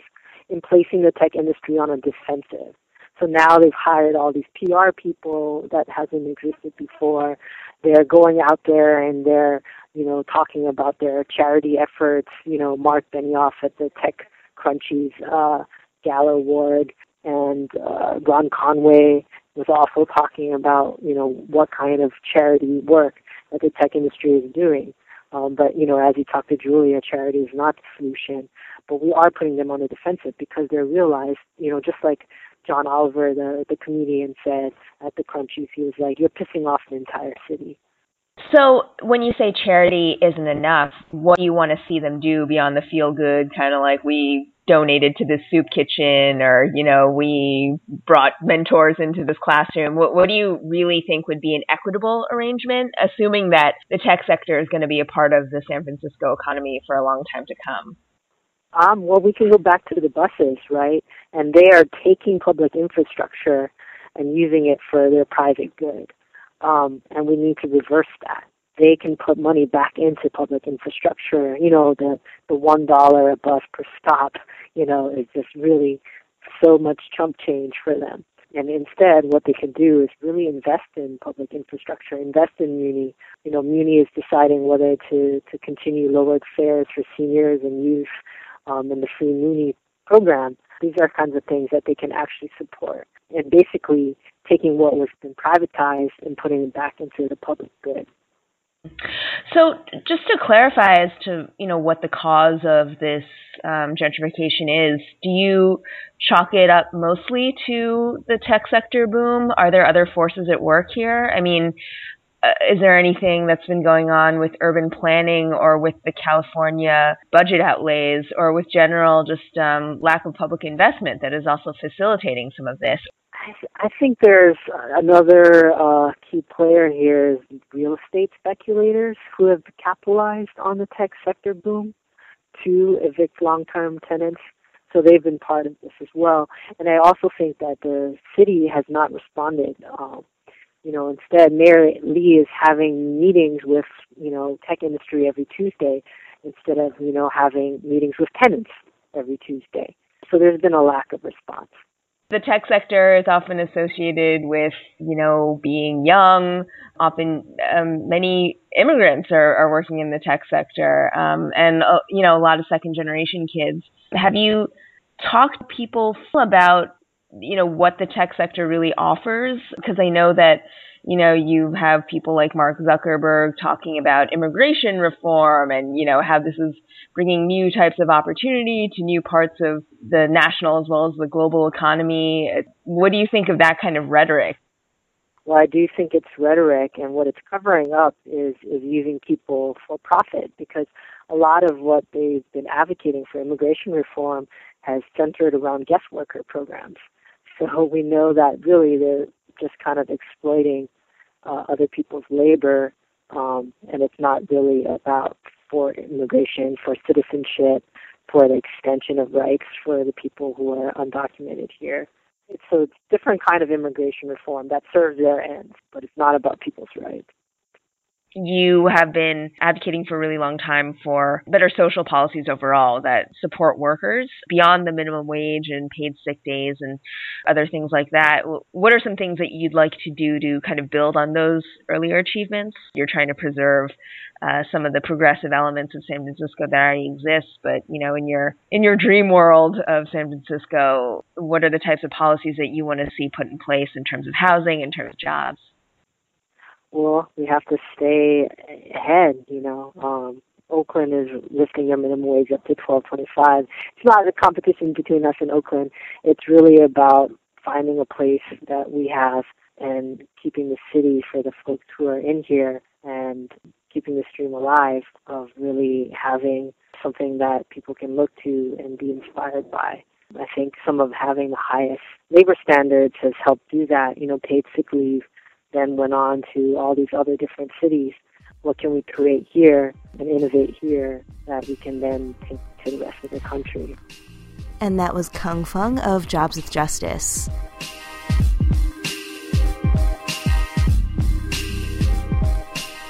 in placing the tech industry on a defensive. So now they've hired all these PR people that hasn't existed before. They're going out there and they're, you know, talking about their charity efforts. You know, Marc Benioff at the Tech Crunchies uh, Gala Award and uh, Ron Conway was also talking about, you know, what kind of charity work that the tech industry is doing. Um, but you know, as you talk to Julia, charity is not the solution. But we are putting them on the defensive because they're realized, you know, just like John Oliver, the the comedian, said at the Crunchies, he was like, "You're pissing off the entire city." So, when you say charity isn't enough, what do you want to see them do beyond the feel good, kind of like we donated to this soup kitchen or, you know, we brought mentors into this classroom? What, what do you really think would be an equitable arrangement, assuming that the tech sector is going to be a part of the San Francisco economy for a long time to come? Um, well, we can go back to the buses, right? And they are taking public infrastructure and using it for their private good. Um, and we need to reverse that they can put money back into public infrastructure. You know, the the one dollar a bus per stop, you know, is just really so much chump change for them. And instead, what they can do is really invest in public infrastructure, invest in Muni. You know, Muni is deciding whether to, to continue lowered fares for seniors and youth um, in the free Muni program. These are kinds of things that they can actually support. And basically taking what was been privatized and putting it back into the public good. So, just to clarify as to you know what the cause of this um, gentrification is, do you chalk it up mostly to the tech sector boom? Are there other forces at work here? I mean, uh, is there anything that's been going on with urban planning or with the California budget outlays or with general just um, lack of public investment that is also facilitating some of this? I, think there's another uh, key player here is real estate speculators who have capitalized on the tech sector boom to evict long-term tenants. So they've been part of this as well. And I also think that the city has not responded. Um, you know, instead, Mayor Lee is having meetings with, you know, tech industry every Tuesday instead of, you know, having meetings with tenants every Tuesday. So there's been a lack of response the tech sector is often associated with, you know, being young. Often, um, many immigrants are, are working in the tech sector, um, and uh, you know, a lot of second generation kids. Have you talked to people about, you know, what the tech sector really offers? Because I know that you know, you have people like Mark Zuckerberg talking about immigration reform and, you know, how this is bringing new types of opportunity to new parts of the national as well as the global economy. What do you think of that kind of rhetoric? Well, I do think it's rhetoric, and what it's covering up is is using people for profit because a lot of what they've been advocating for immigration reform has centered around guest worker programs. So we know that really they're just kind of exploiting uh, other people's labor, um, and it's not really about for immigration, for citizenship, for the extension of rights for the people who are undocumented here. So it's different kind of immigration reform that serves their ends, but it's not about people's rights you have been advocating for a really long time for better social policies overall that support workers beyond the minimum wage and paid sick days and other things like that. What are some things that you'd like to do to kind of build on those earlier achievements? You're trying to preserve uh, some of the progressive elements of San Francisco that already exist, but you know, in your in your dream world of San Francisco, what are the types of policies that you want to see put in place in terms of housing, in terms of jobs? Well, we have to stay ahead. You know, um, Oakland is lifting their minimum wage up to twelve twenty five. It's not a competition between us and Oakland. It's really about finding a place that we have and keeping the city for the folks who are in here and keeping the stream alive of really having something that people can look to and be inspired by. I think some of having the highest labor standards has helped do that. You know, paid sick leave then went on to all these other different cities. What can we create here and innovate here that we can then take to the rest of the country? And that was Kung Feng of Jobs with Justice.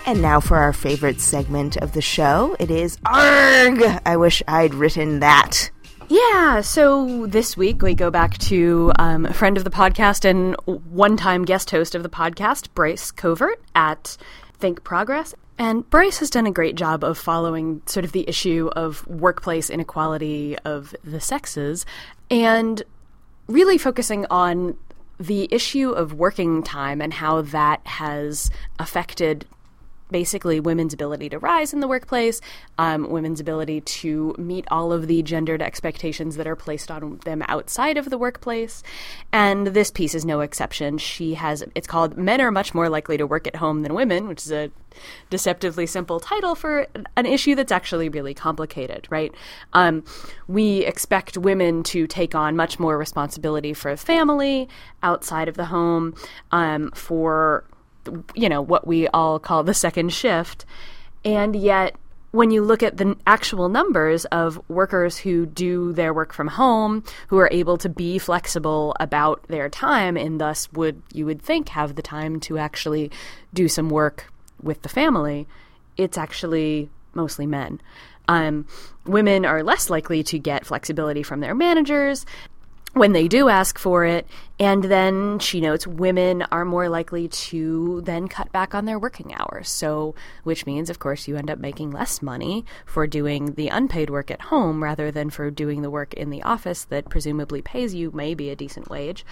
And now for our favorite segment of the show. It is ARG! I wish I'd written that. Yeah, so this week we go back to um, a friend of the podcast and one time guest host of the podcast, Bryce Covert at Think Progress. And Bryce has done a great job of following sort of the issue of workplace inequality of the sexes and really focusing on the issue of working time and how that has affected basically women's ability to rise in the workplace, um, women's ability to meet all of the gendered expectations that are placed on them outside of the workplace. And this piece is no exception. She has, it's called Men Are Much More Likely to Work at Home Than Women, which is a deceptively simple title for an issue that's actually really complicated, right? Um, we expect women to take on much more responsibility for a family outside of the home, um, for you know, what we all call the second shift. And yet, when you look at the actual numbers of workers who do their work from home, who are able to be flexible about their time, and thus would, you would think, have the time to actually do some work with the family, it's actually mostly men. Um, women are less likely to get flexibility from their managers when they do ask for it. And then she notes women are more likely to then cut back on their working hours. So, which means, of course, you end up making less money for doing the unpaid work at home rather than for doing the work in the office that presumably pays you maybe a decent wage.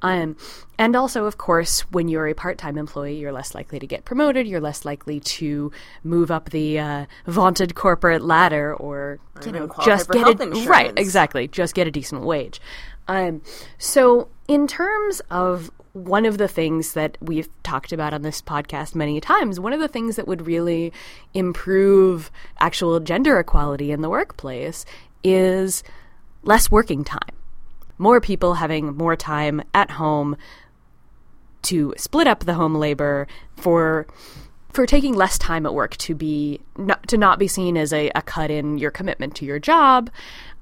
Um, and also, of course, when you're a part-time employee, you're less likely to get promoted. You're less likely to move up the uh, vaunted corporate ladder, or, or you know, just get a right, exactly, just get a decent wage. Um, so, in terms of one of the things that we've talked about on this podcast many times, one of the things that would really improve actual gender equality in the workplace is less working time. More people having more time at home to split up the home labor for for taking less time at work to be not, to not be seen as a, a cut in your commitment to your job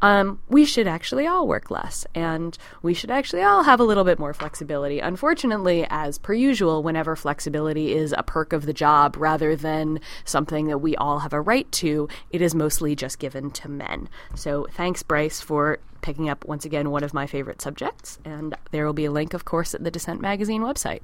um, we should actually all work less and we should actually all have a little bit more flexibility. Unfortunately, as per usual, whenever flexibility is a perk of the job rather than something that we all have a right to, it is mostly just given to men. So thanks, Bryce, for picking up once again one of my favorite subjects. And there will be a link, of course, at the Dissent Magazine website.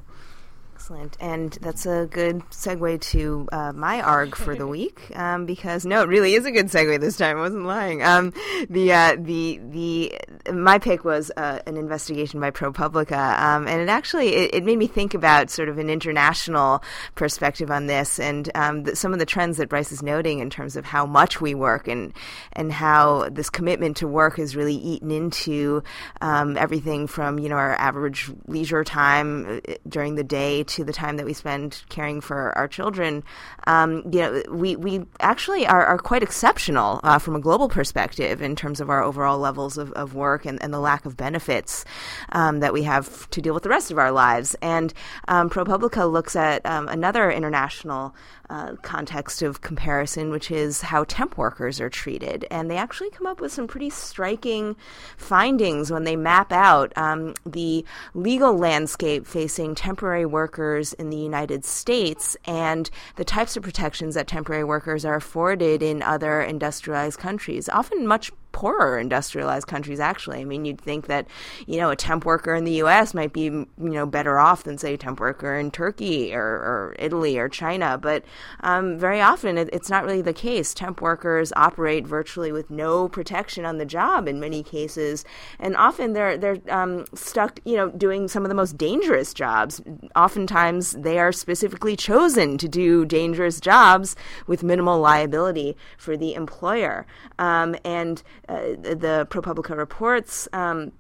Excellent. And that's a good segue to uh, my ARG for the week, um, because no, it really is a good segue this time. I wasn't lying. Um, the, uh, the, the, my pick was uh, an investigation by ProPublica, um, and it actually, it, it, made me think about sort of an international perspective on this and um, the, some of the trends that Bryce is noting in terms of how much we work and, and how this commitment to work is really eaten into um, everything from, you know, our average leisure time uh, during the day to the time that we spend caring for our children, um, you know, we, we actually are, are quite exceptional uh, from a global perspective in terms of our overall levels of, of work and, and the lack of benefits um, that we have to deal with the rest of our lives. And um, ProPublica looks at um, another international uh, context of comparison, which is how temp workers are treated. And they actually come up with some pretty striking findings when they map out um, the legal landscape facing temporary workers in the United States and the types of protections that temporary workers are afforded in other industrialized countries, often much poorer industrialized countries actually. I mean you'd think that you know a temp worker in the us might be you know better off than say a temp worker in turkey or, or italy or china. But um, very often it, it's not really the case. Temp workers operate virtually with no protection on the job in many cases. And often they're they're um, stuck you know doing some of the most dangerous jobs. Oftentimes they are specifically chosen to do dangerous jobs with minimal liability for the employer. Um, and the ProPublica reports um,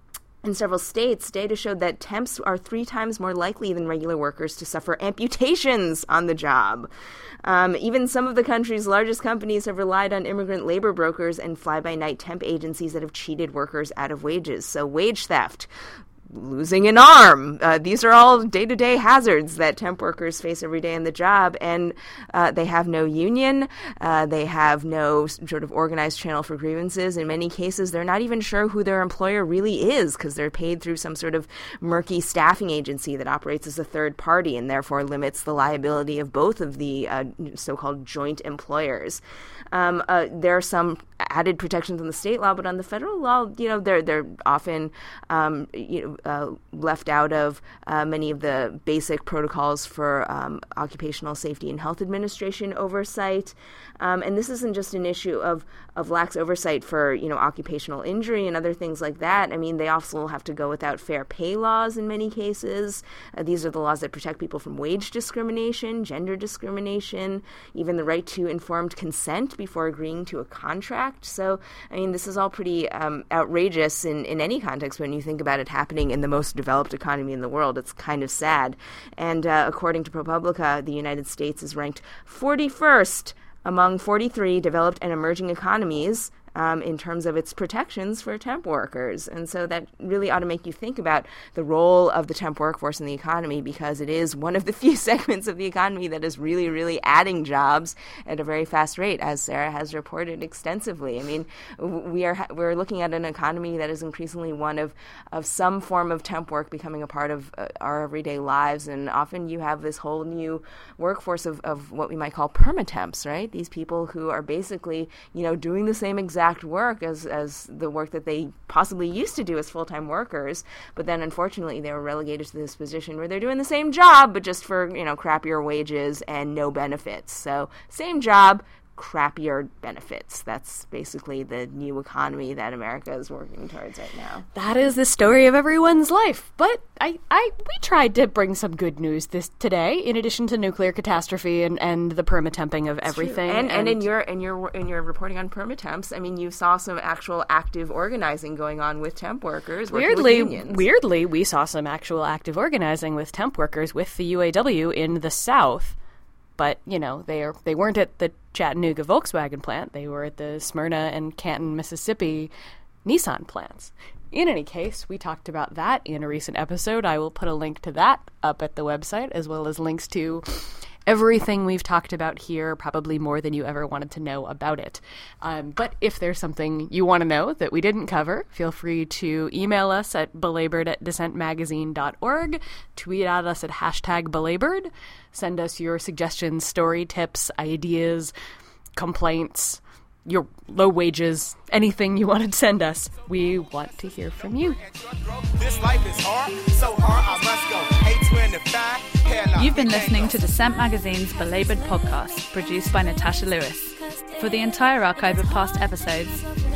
In several states, data showed that temps are three times more likely than regular workers to suffer amputations on the job. Um, even some of the country's largest companies have relied on immigrant labor brokers and fly by night temp agencies that have cheated workers out of wages. So, wage theft, losing an arm. Uh, these are all day to day hazards that temp workers face every day in the job, and uh, they have no union. Uh, they have no sort of organized channel for grievances. In many cases, they're not even sure who their employer really is because they're paid through some sort of murky staffing agency that operates as a third party and therefore limits the liability of both of the uh, so called joint employers. Um, uh, there are some added protections in the state law, but on the federal law, you know, they're they're often um, you know uh, left out of uh, many of the basic protocols for um, occupational safety and health administration oversight. Um, and this isn't just an issue of of lax oversight for you know occupational injury and other things like that. I mean, they also have to go without fair pay laws in many cases. Uh, these are the laws that protect people from wage discrimination, gender discrimination, even the right to informed consent before agreeing to a contract. So, I mean, this is all pretty um, outrageous in, in any context when you think about it happening in the most developed economy in the world. It's kind of sad. And uh, according to ProPublica, the United States is ranked 41st among 43 developed and emerging economies um, in terms of its protections for temp workers. And so that really ought to make you think about the role of the temp workforce in the economy because it is one of the few segments of the economy that is really, really adding jobs at a very fast rate, as Sarah has reported extensively. I mean, we are we're looking at an economy that is increasingly one of, of some form of temp work becoming a part of uh, our everyday lives. And often you have this whole new workforce of, of what we might call permatemps, right? These people who are basically, you know, doing the same exact exact work as as the work that they possibly used to do as full time workers. But then, unfortunately, they were relegated to this position where they're doing the same job, but just for you know crappier wages and no benefits. So same job, crappier benefits. That's basically the new economy that America is working towards right now. That is the story of everyone's life. But I, I we tried to bring some good news this today, in addition to nuclear catastrophe and, and the permatemping of everything. And, and, and in your in your in your reporting on permatemps, I mean, you saw some actual active organizing going on with temp workers. Weirdly, weirdly, we saw some actual active organizing with temp workers with the UAW in the South but you know they are they weren't at the Chattanooga Volkswagen plant. They were at the Smyrna and Canton, Mississippi Nissan plants. In any case, we talked about that in a recent episode. I will put a link to that up at the website as well as links to everything we've talked about here, probably more than you ever wanted to know about it. Um, but if there's something you want to know that we didn't cover, feel free to email us at belabored at dissentmagazine.org, tweet at us at hashtag belabored, send us your suggestions, story tips, ideas, complaints your low wages, anything you want to send us. We want to hear from you. You've been listening to Dissent Magazine's Belabored podcast, produced by Natasha Lewis. For the entire archive of past episodes,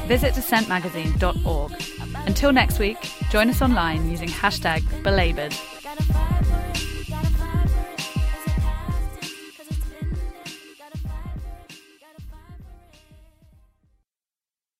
visit dissentmagazine.org. Until next week, join us online using hashtag belabored